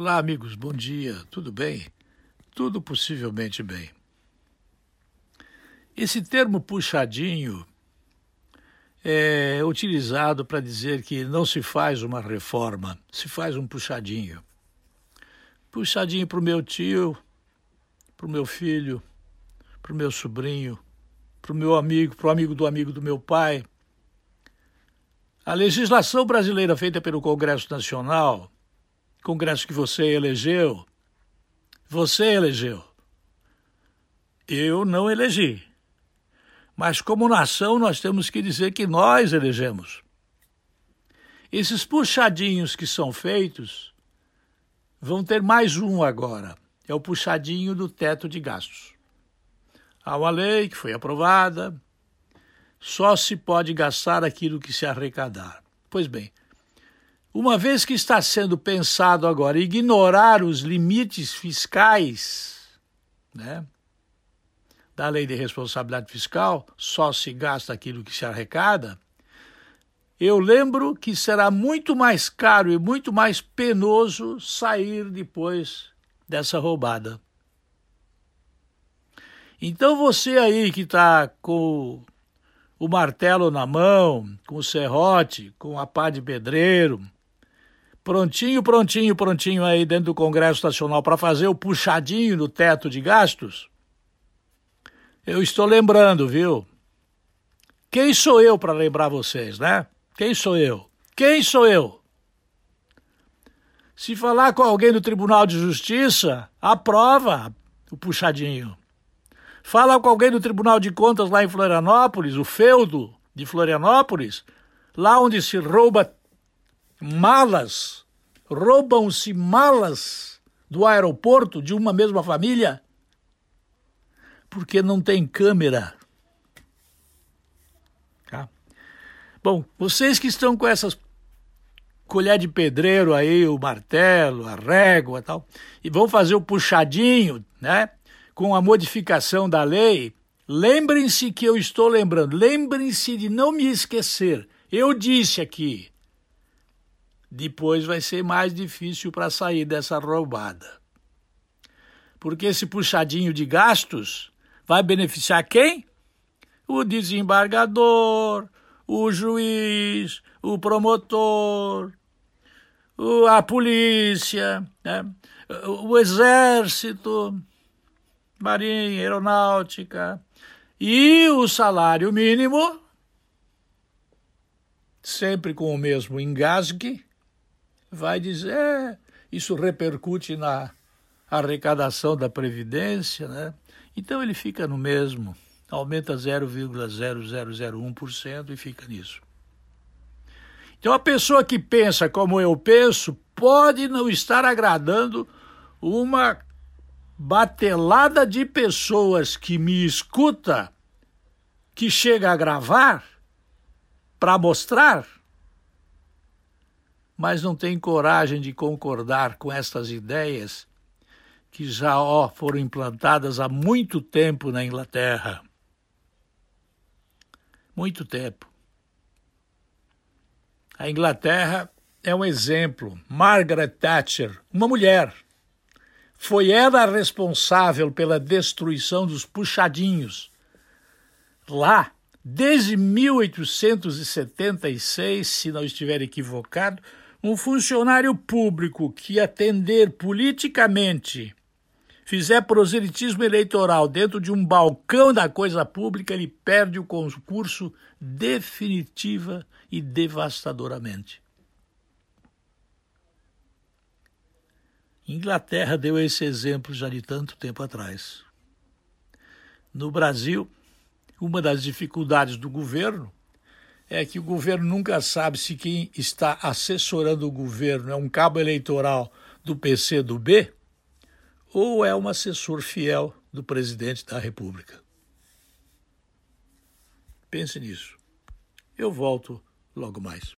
Olá, amigos, bom dia, tudo bem? Tudo possivelmente bem. Esse termo puxadinho é utilizado para dizer que não se faz uma reforma, se faz um puxadinho. Puxadinho para o meu tio, para o meu filho, para o meu sobrinho, para o meu amigo, para o amigo do amigo do meu pai. A legislação brasileira feita pelo Congresso Nacional Congresso que você elegeu, você elegeu. Eu não elegi. Mas, como nação, nós temos que dizer que nós elegemos. Esses puxadinhos que são feitos vão ter mais um agora. É o puxadinho do teto de gastos. Há uma lei que foi aprovada, só se pode gastar aquilo que se arrecadar. Pois bem, uma vez que está sendo pensado agora ignorar os limites fiscais, né? Da lei de responsabilidade fiscal, só se gasta aquilo que se arrecada. Eu lembro que será muito mais caro e muito mais penoso sair depois dessa roubada. Então você aí que está com o martelo na mão, com o serrote, com a pá de pedreiro, prontinho, prontinho, prontinho aí dentro do Congresso Nacional para fazer o puxadinho no teto de gastos? Eu estou lembrando, viu? Quem sou eu para lembrar vocês, né? Quem sou eu? Quem sou eu? Se falar com alguém do Tribunal de Justiça, aprova o puxadinho. Fala com alguém do Tribunal de Contas lá em Florianópolis, o feudo de Florianópolis, lá onde se rouba malas, roubam-se malas do aeroporto de uma mesma família porque não tem câmera. Tá? Bom, vocês que estão com essas colher de pedreiro aí, o martelo, a régua tal, e vão fazer o puxadinho, né? Com a modificação da lei, lembrem-se que eu estou lembrando, lembrem-se de não me esquecer. Eu disse aqui, depois vai ser mais difícil para sair dessa roubada. Porque esse puxadinho de gastos vai beneficiar quem? O desembargador, o juiz, o promotor, a polícia, né? o exército, marinha, aeronáutica e o salário mínimo, sempre com o mesmo engasgue, vai dizer, isso repercute na arrecadação da Previdência, né? Então ele fica no mesmo, aumenta 0,0001% e fica nisso. Então a pessoa que pensa como eu penso pode não estar agradando uma batelada de pessoas que me escuta, que chega a gravar para mostrar mas não tem coragem de concordar com estas ideias que já ó, foram implantadas há muito tempo na Inglaterra. Muito tempo. A Inglaterra é um exemplo. Margaret Thatcher, uma mulher, foi ela responsável pela destruição dos puxadinhos. Lá, desde 1876, se não estiver equivocado, um funcionário público que atender politicamente fizer proselitismo eleitoral dentro de um balcão da coisa pública, ele perde o concurso definitiva e devastadoramente. Inglaterra deu esse exemplo já de tanto tempo atrás. No Brasil, uma das dificuldades do governo é que o governo nunca sabe se quem está assessorando o governo é um cabo eleitoral do PC do B ou é um assessor fiel do presidente da República. Pense nisso. Eu volto logo mais.